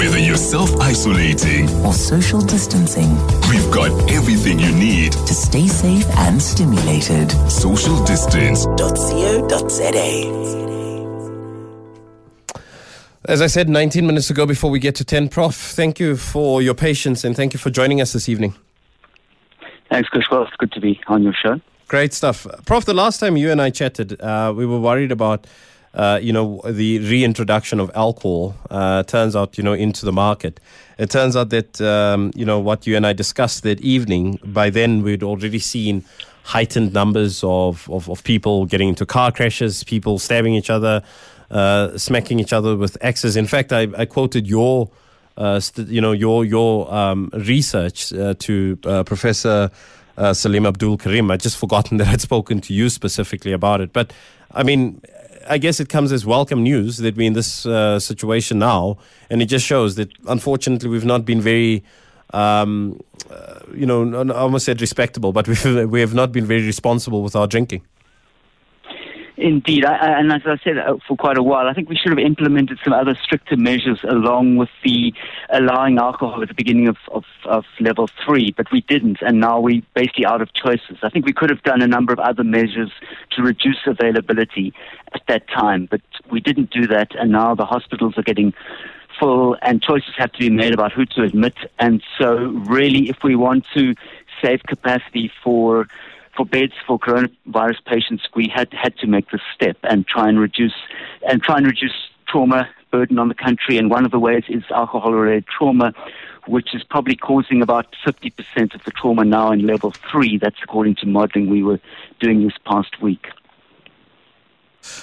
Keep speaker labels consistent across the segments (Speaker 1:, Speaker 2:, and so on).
Speaker 1: Whether you're self isolating
Speaker 2: or social distancing,
Speaker 1: we've got everything you need
Speaker 2: to stay safe and stimulated.
Speaker 1: Social distance.
Speaker 3: As I said 19 minutes ago before we get to 10, Prof, thank you for your patience and thank you for joining us this evening.
Speaker 4: Thanks, Kushwal. It's good to be on your show.
Speaker 3: Great stuff. Prof, the last time you and I chatted, uh, we were worried about. Uh, you know the reintroduction of alcohol uh, turns out you know into the market. It turns out that um, you know what you and I discussed that evening. By then, we'd already seen heightened numbers of, of, of people getting into car crashes, people stabbing each other, uh, smacking each other with axes. In fact, I, I quoted your, uh, st- you know, your your um, research uh, to Professor uh, Salim Abdool Karim. I just forgotten that I'd spoken to you specifically about it. But I mean, I guess it comes as welcome news that we're in this uh, situation now, and it just shows that unfortunately we've not been very. Um, you know, I almost said respectable, but we've, we have not been very responsible with our drinking.
Speaker 4: Indeed, I, I, and as I said uh, for quite a while, I think we should have implemented some other stricter measures along with the allowing alcohol at the beginning of, of, of level three, but we didn't, and now we're basically out of choices. I think we could have done a number of other measures to reduce availability at that time, but we didn't do that, and now the hospitals are getting full, and choices have to be made about who to admit. And so, really, if we want to save capacity for for beds for coronavirus patients, we had had to make this step and try and reduce and try and reduce trauma burden on the country. And one of the ways is alcohol-related trauma, which is probably causing about 50% of the trauma now in level three. That's according to modelling we were doing this past week.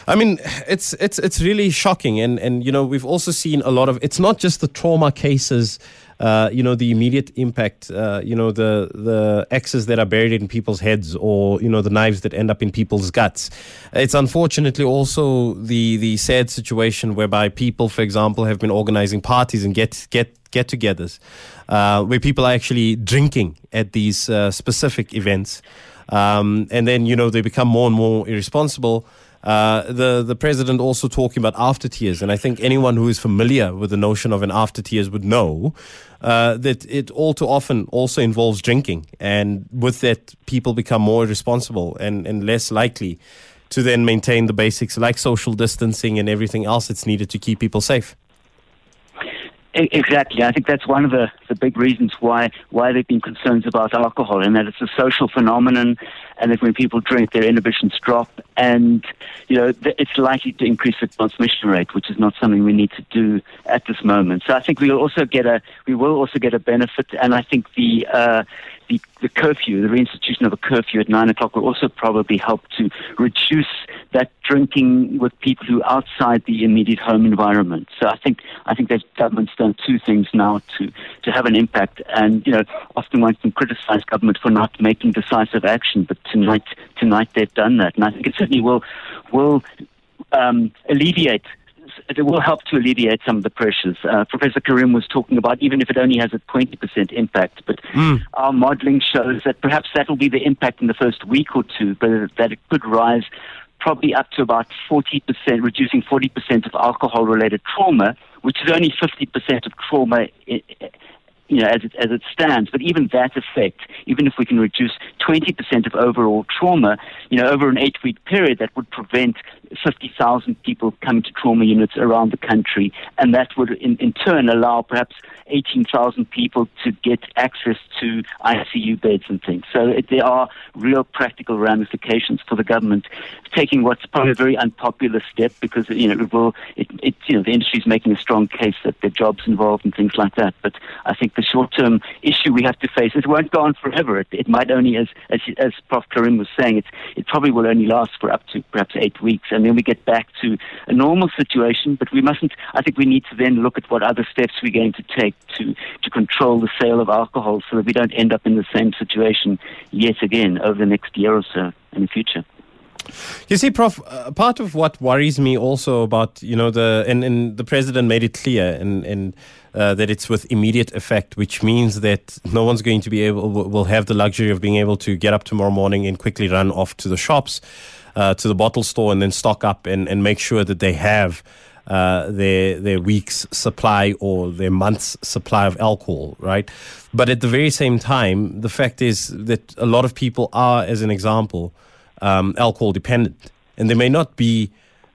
Speaker 3: I mean, it's it's it's really shocking, and and you know we've also seen a lot of. It's not just the trauma cases uh, you know, the immediate impact, uh, you know, the the axes that are buried in people's heads, or you know, the knives that end up in people's guts. It's unfortunately also the the sad situation whereby people, for example, have been organizing parties and get get get-togethers, uh, where people are actually drinking at these uh, specific events, um, and then you know they become more and more irresponsible. Uh, the the president also talking about after tears, and I think anyone who is familiar with the notion of an after tears would know uh, that it all too often also involves drinking, and with that, people become more responsible and, and less likely to then maintain the basics like social distancing and everything else that's needed to keep people safe.
Speaker 4: Exactly. I think that's one of the, the big reasons why why there have been concerns about alcohol, and that it's a social phenomenon, and that when people drink, their inhibitions drop, and you know it's likely to increase the transmission rate, which is not something we need to do at this moment. So I think we will also get a we will also get a benefit, and I think the uh, the, the curfew, the reinstitution of a curfew at nine o'clock will also probably help to reduce that drinking with people who are outside the immediate home environment. So I think I think that government's done two things now to to have an impact. And you know, often one can criticize government for not making decisive action, but tonight tonight they've done that, and I think it certainly will will um, alleviate it will help to alleviate some of the pressures. Uh, Professor Karim was talking about even if it only has a 20% impact, but mm. our modeling shows that perhaps that will be the impact in the first week or two, but that it could rise probably up to about 40%, reducing 40% of alcohol related trauma, which is only 50% of trauma you know, as it, as it stands. But even that effect, even if we can reduce 20% of overall trauma, you know, over an eight-week period, that would prevent 50,000 people coming to trauma units around the country, and that would in, in turn allow perhaps 18,000 people to get access to ICU beds and things. So it, there are real practical ramifications for the government taking what's probably a very unpopular step because you know it will it, it you know the industry is making a strong case that there are jobs involved and things like that. But I think the short-term issue we have to face it won't go on forever. It, it might only, as as as Prof. Karim was saying, it's it probably will only last for up to perhaps eight weeks, and then we get back to a normal situation. But we mustn't. I think we need to then look at what other steps we're going to take to, to control the sale of alcohol so that we don't end up in the same situation yet again over the next year or so in the future.
Speaker 3: You see, Prof, uh, part of what worries me also about, you know, the, and, and the president made it clear and, and uh, that it's with immediate effect, which means that no one's going to be able, will have the luxury of being able to get up tomorrow morning and quickly run off to the shops, uh, to the bottle store and then stock up and, and make sure that they have uh, their their week's supply or their month's supply of alcohol, right? But at the very same time, the fact is that a lot of people are, as an example, um, alcohol dependent, and they may not be.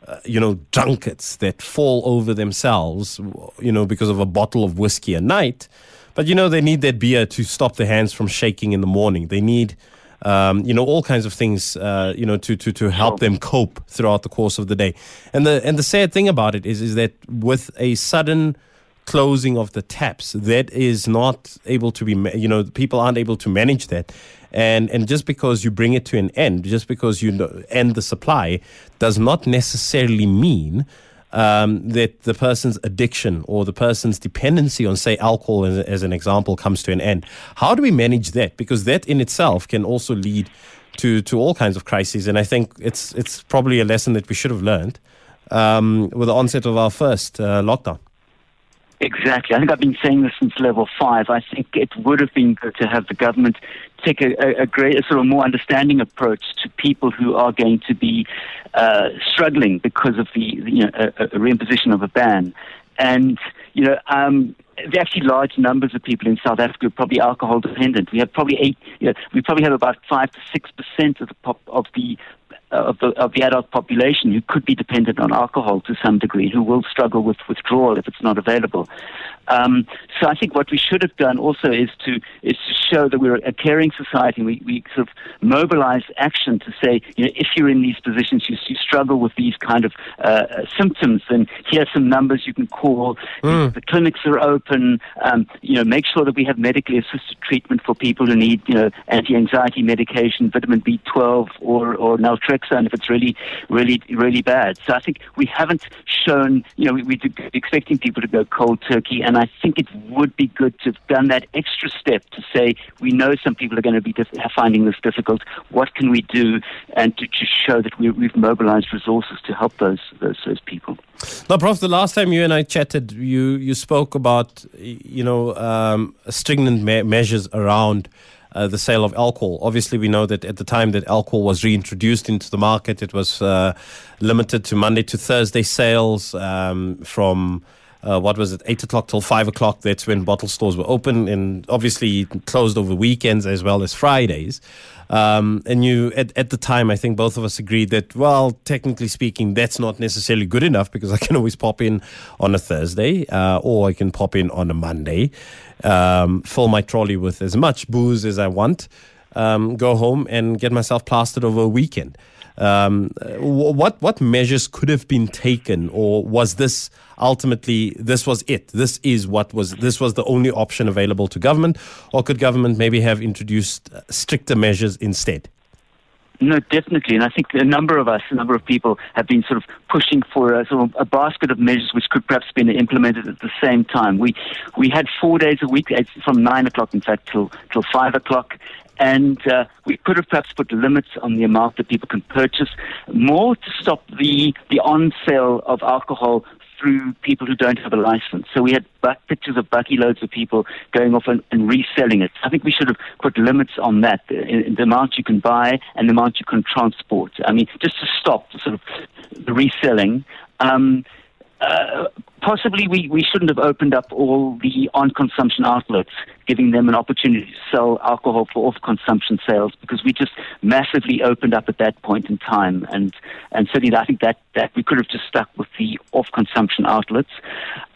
Speaker 3: Uh, you know, drunkards that fall over themselves, you know, because of a bottle of whiskey a night. But, you know, they need that beer to stop their hands from shaking in the morning. They need, um, you know, all kinds of things, uh, you know, to, to, to help them cope throughout the course of the day. And the, and the sad thing about it is, is that with a sudden closing of the taps, that is not able to be, you know, people aren't able to manage that. And, and just because you bring it to an end, just because you end the supply, does not necessarily mean um, that the person's addiction or the person's dependency on, say, alcohol, as, as an example, comes to an end. How do we manage that? Because that in itself can also lead to, to all kinds of crises. And I think it's, it's probably a lesson that we should have learned um, with the onset of our first uh, lockdown.
Speaker 4: Exactly. I think I've been saying this since level five. I think it would have been good to have the government take a, a, a sort of more understanding approach to people who are going to be uh, struggling because of the, you know, a, a reimposition of a ban. And, you know, um, there are actually large numbers of people in South Africa who are probably alcohol dependent. We have probably eight, you know, we probably have about five to six percent of the pop, of the of the, of the adult population who could be dependent on alcohol to some degree, who will struggle with withdrawal if it's not available. Um, so I think what we should have done also is to is to show that we're a caring society. We, we sort of mobilize action to say, you know, if you're in these positions, you, you struggle with these kind of uh, symptoms, then here are some numbers you can call. Mm. The, the, clinics are open. Um, you know, make sure that we have medically assisted treatment for people who need, you know, anti-anxiety medication, vitamin B12, or or naltrexone if it's really, really, really bad. So I think we haven't shown, you know, we, we're expecting people to go cold turkey and and I think it would be good to have done that extra step to say, we know some people are going to be dif- finding this difficult. What can we do? And to, to show that we, have mobilized resources to help those, those, those people.
Speaker 3: Now, Prof, the last time you and I chatted, you, you spoke about, you know, um, stringent me- measures around uh, the sale of alcohol. Obviously, we know that at the time that alcohol was reintroduced into the market, it was uh, limited to Monday to Thursday sales um, from uh, what was it, 8 o'clock till 5 o'clock. That's when bottle stores were open and obviously closed over weekends as well as Fridays. Um, and you, at, at the time, I think both of us agreed that, well, technically speaking, that's not necessarily good enough because I can always pop in on a Thursday uh, or I can pop in on a Monday, um, fill my trolley with as much booze as I want, um, go home and get myself plastered over a weekend. Um, what what measures could have been taken, or was this ultimately this was it? This is what was this was the only option available to government, or could government maybe have introduced stricter measures instead?
Speaker 4: No, definitely, and I think a number of us, a number of people, have been sort of pushing for a sort of a basket of measures which could perhaps be implemented at the same time. We we had four days a week, from nine o'clock, in fact, till till five o'clock, and uh, we could have perhaps put limits on the amount that people can purchase, more to stop the, the on sale of alcohol through people who don't have a license. So we had pictures of bakkie loads of people going off and, and, reselling it. I think we should have put limits on that, the, the amount you can buy and the amount you can transport. I mean, just to stop the sort of the reselling. Um, uh, possibly we, we shouldn't have opened up all the on consumption outlets, giving them an opportunity to sell alcohol for off consumption sales because we just massively opened up at that point in time. And, and certainly I think that, that we could have just stuck with the off consumption outlets.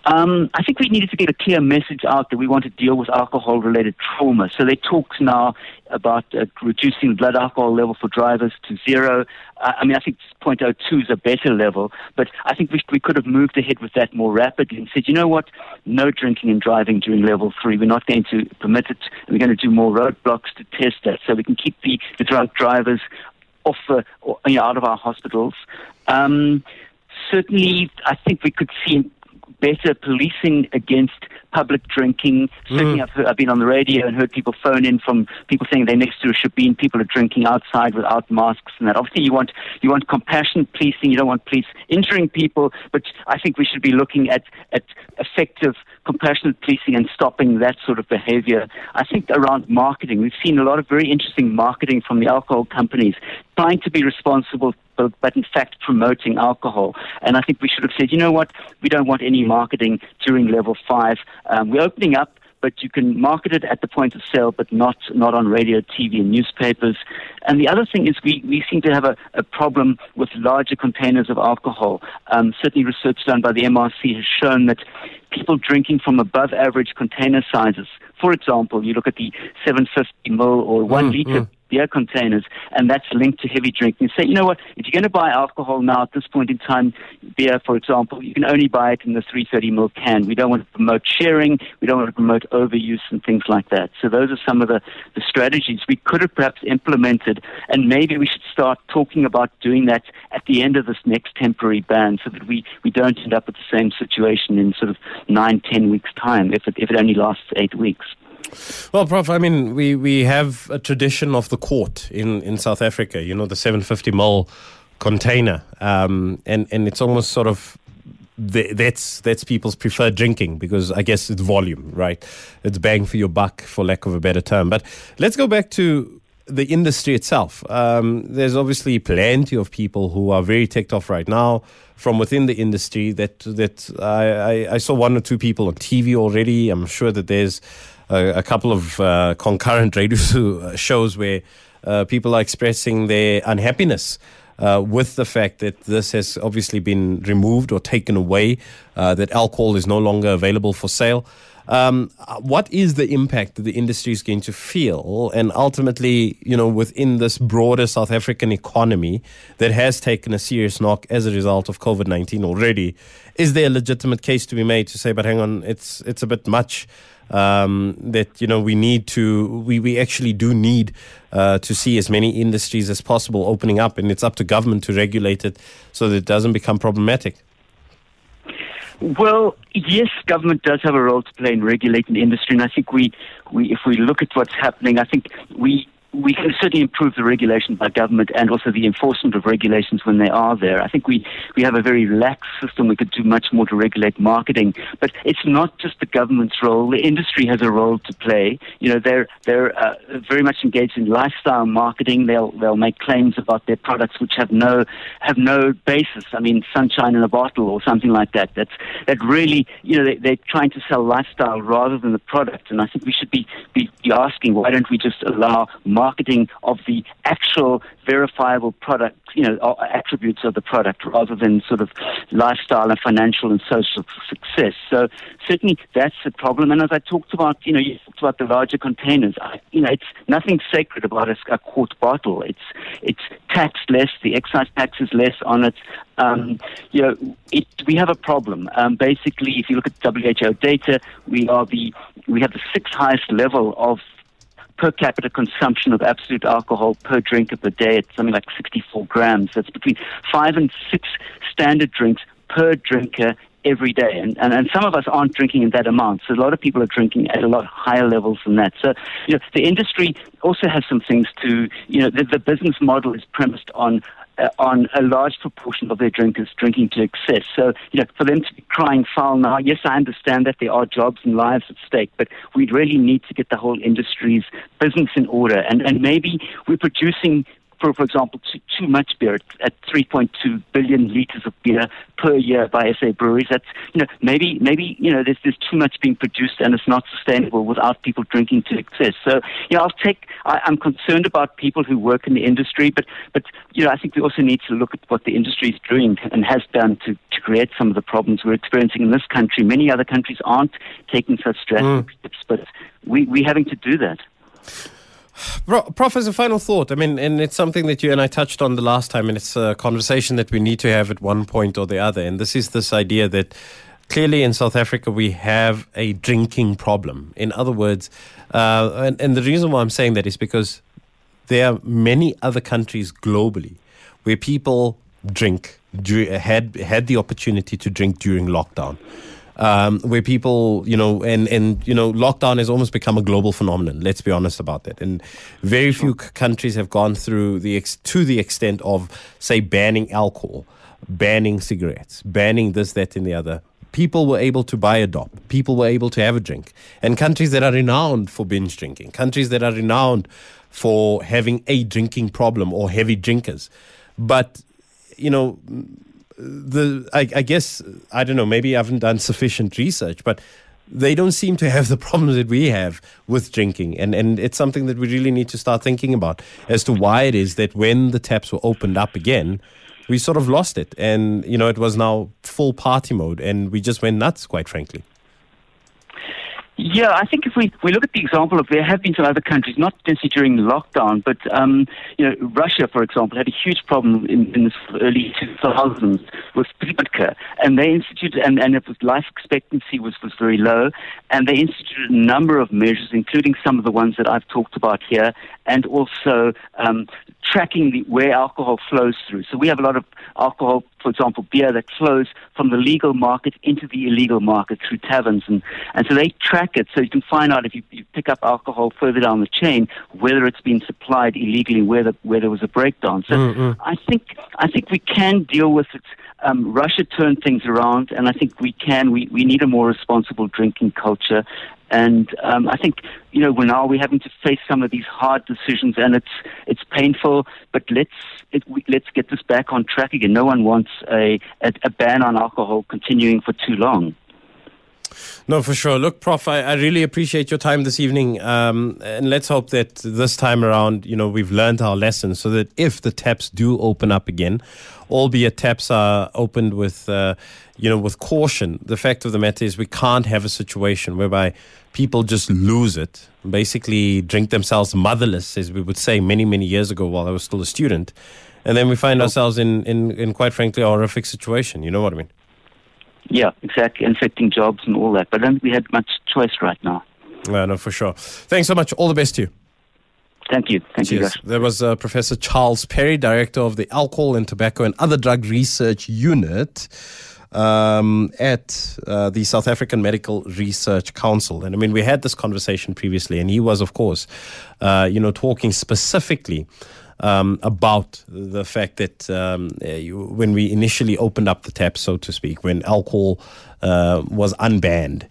Speaker 4: Um, I think we needed to get a clear message out that we want to deal with alcohol related trauma. So there talks now about uh, reducing blood alcohol level for drivers to zero. Uh, I mean, I think 0.02 is a better level, but I think we, we could have moved ahead with that more rapidly and said, you know what, no drinking and driving during level three. We're not going to permit it. We're going to do more roadblocks to test that so we can keep the, the drunk drivers off, uh, you know, out of our hospitals. Um, certainly, I think we could see better policing against public drinking. Certainly, mm. I've, heard, I've, been on the radio and heard people phone in from people saying they're next to a shebeen, people are drinking outside without masks and that. Obviously, you want you want compassion policing. You don't want police injuring people, but I think we should be looking at at effective compassionate policing and stopping that sort of behavior. I think around marketing, we've seen a lot of very interesting marketing from the alcohol companies trying to be responsible but, but in fact promoting alcohol. And I think we should have said, you know what, we don't want any marketing during level five. Um, we're opening up but you can market it at the point of sale, but not not on radio, TV, and newspapers. And the other thing is we, we seem to have a, a problem with larger containers of alcohol. Um, certainly, research done by the MRC has shown that people drinking from above average container sizes, for example, you look at the 750 ml or one
Speaker 3: Mm,
Speaker 4: liter
Speaker 3: mm.
Speaker 4: Beer containers, and that's linked to heavy drinking. Say, you know what? If you're going to buy alcohol now at this point in time, beer, for example, you can only buy it in the 330 ml can. We don't want to promote sharing. We don't want to promote overuse and things like that. So those are some of the, the strategies we could have perhaps implemented, and maybe we should start talking about doing that at the end of this next temporary ban, so that we, we don't end up with the same situation in sort of nine, ten weeks' time, if it, if it only lasts eight weeks.
Speaker 3: Well, Prof, I mean, we, we have a tradition of the quart in, in South Africa, you know, the 750 ml container. Um, and, and it's almost sort of the, that's that's people's preferred drinking because I guess it's volume, right? It's bang for your buck, for lack of a better term. But let's go back to the industry itself. Um, there's obviously plenty of people who are very ticked off right now from within the industry. That that I, I, I saw one or two people on TV already. I'm sure that there's a, a couple of uh, concurrent radio shows where uh, people are expressing their unhappiness uh, with the fact that this has obviously been removed or taken away, uh, that alcohol is no longer available for sale. Um, what is the impact that the industry is going to feel, and ultimately, you know, within this broader South African economy that has taken a serious knock as a result of COVID nineteen already? Is there a legitimate case to be made to say, but hang on, it's it's a bit much? Um, that you know we need to we, we actually do need uh, to see as many industries as possible opening up and it's up to government to regulate it so that it doesn't become problematic.
Speaker 4: Well, yes, government does have a role to play in regulating the industry, and I think we, we if we look at what's happening, I think we we can certainly improve the regulation by government and also the enforcement of regulations when they are there. I think we, we have a very lax system. We could do much more to regulate marketing, but it's not just the government's role. The industry has a role to play. You know, they're they're uh, very much engaged in lifestyle marketing. They'll they'll make claims about their products which have no have no basis. I mean, sunshine in a bottle or something like that. That's that really you know they, they're trying to sell lifestyle rather than the product. And I think we should be be, be asking why don't we just allow marketing of the actual verifiable product, you know, attributes of the product rather than sort of lifestyle and financial and social success. So certainly that's a problem. And as I talked about, you know, you talked about the larger containers. I, you know, it's nothing sacred about a, a quart bottle. It's it's taxed less. The excise tax is less on it. Um, you know, it, we have a problem. Um, basically, if you look at WHO data, we are the we have the sixth highest level of per capita consumption of absolute alcohol per drinker per day. It's something like 64 grams. That's between five and six standard drinks per drinker every day. And, and, and some of us aren't drinking in that amount. So a lot of people are drinking at a lot higher levels than that. So, you know, the industry also has some things to, you know, the, the business model is premised on uh, on a large proportion of their drinkers drinking to excess. So, you know, for them to be crying foul now, yes, I understand that there are jobs and lives at stake, but we really need to get the whole industry's business in order. And, and maybe we're producing for, for example, too, too much beer at 3.2 billion liters of beer per year by SA breweries. That's, you know, maybe, maybe, you know, there's, there's too much being produced and it's not sustainable without people drinking to excess. So, you know, I'll take, I, I'm concerned about people who work in the industry, but, but, you know, I think we also need to look at what the industry is doing and has done to, to create some of the problems we're experiencing in this country. Many other countries aren't taking such drastic mm. steps, but we, we're having to do that.
Speaker 3: Prof, as a final thought, I mean, and it's something that you and I touched on the last time, and it's a conversation that we need to have at one point or the other. And this is this idea that clearly in South Africa we have a drinking problem. In other words, uh, and, and the reason why I'm saying that is because there are many other countries globally where people drink, had, had the opportunity to drink during lockdown um, where people, you know, and, and, you know, lockdown has almost become a global phenomenon. Let's be honest about that. And very few c- countries have gone through the, ex- to the extent of, say, banning alcohol, banning cigarettes, banning this, that, and the other. people were able to buy a dop, people were able to have a drink. And countries that are renowned for binge drinking, countries that are renowned for having a drinking problem or heavy drinkers. But, you know, the I, I guess I don't know. Maybe I haven't done sufficient research, but they don't seem to have the problems that we have with drinking, and and it's something that we really need to start thinking about as to why it is that when the taps were opened up again, we sort of lost it, and you know it was now full party mode, and we just went nuts, quite frankly.
Speaker 4: Yeah, I think if we, we look at the example of there have been some other countries, not necessarily during the lockdown, but um, you know, Russia, for example, had a huge problem in, in the early 2000s with vodka, and they instituted, and, and it was life expectancy was, was very low, and they instituted a number of measures, including some of the ones that I've talked about here, and also um, tracking the, where alcohol flows through. So we have a lot of alcohol, for example, beer that flows from the legal market into the illegal market through taverns, and, and so they track it so you can find out if you, you pick up alcohol further down the chain whether it's been supplied illegally, where, the, where there was a breakdown. So mm-hmm. I think I think we can deal with it. Um, Russia turned things around, and I think we can. We, we need a more responsible drinking culture, and um, I think you know now we're having to face some of these hard decisions, and it's it's painful. But let's it, we, let's get this back on track again. No one wants a, a, a ban on alcohol continuing for too long.
Speaker 3: No, for sure. Look, Prof, I, I really appreciate your time this evening. Um, and let's hope that this time around, you know, we've learned our lessons so that if the taps do open up again, albeit taps are opened with, uh, you know, with caution, the fact of the matter is we can't have a situation whereby people just lose it, basically drink themselves motherless, as we would say many, many years ago while I was still a student. And then we find ourselves in, in, in quite frankly, a horrific situation. You know what I mean?
Speaker 4: Yeah, exactly. Infecting jobs and all that. But I don't think we had much choice right now.
Speaker 3: Yeah, no, for sure. Thanks so much. All the best to you.
Speaker 4: Thank you. Thank Cheers. you, guys.
Speaker 3: There was uh, Professor Charles Parry, Director of the Alcohol and Tobacco and Other Drug Research Unit um, at uh, the South African Medical Research Council. And I mean, we had this conversation previously, and he was, of course, uh, you know, talking specifically um, about the fact that um, eh, you, when we initially opened up the tap, so to speak, when alcohol uh, was unbanned